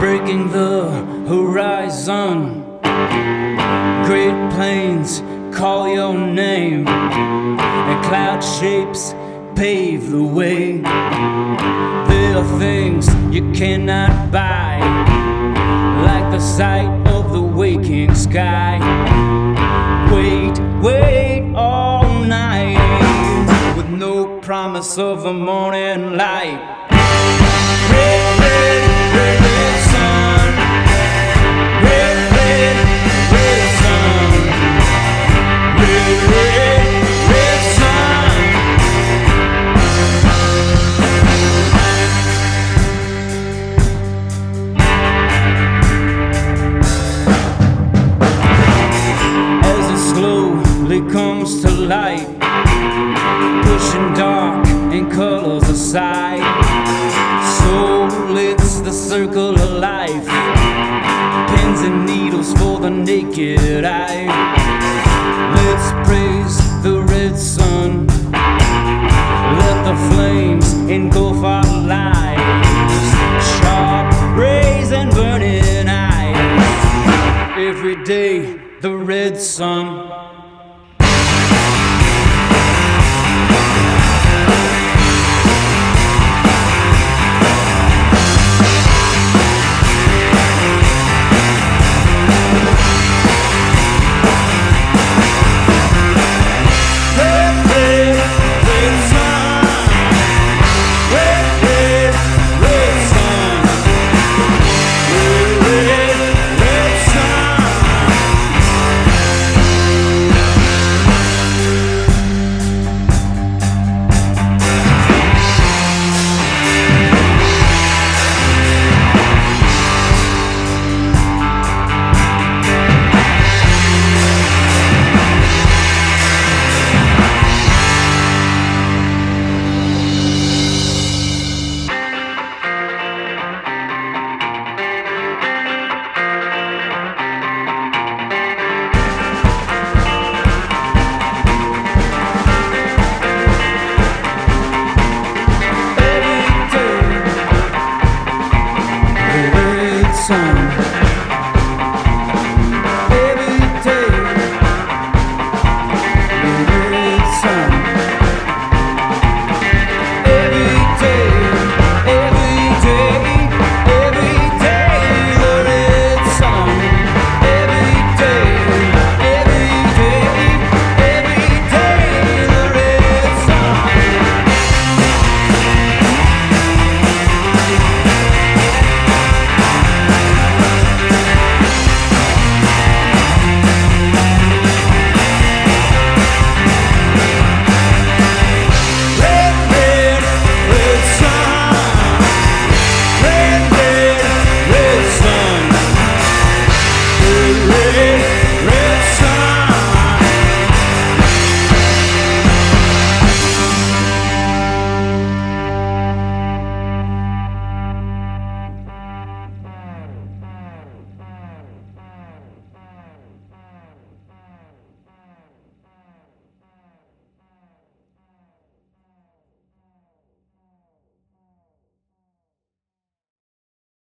breaking the horizon. Great plains call your name, and cloud shapes pave the way. There are things you cannot buy, like the sight of the waking sky. Wait, wait all night, with no promise of a morning light. Red pushing dark and colors aside. So it's the circle of life, pins and needles for the naked eye. Let's praise the red sun, let the flames engulf our lives. Sharp rays and burning eyes every day the red sun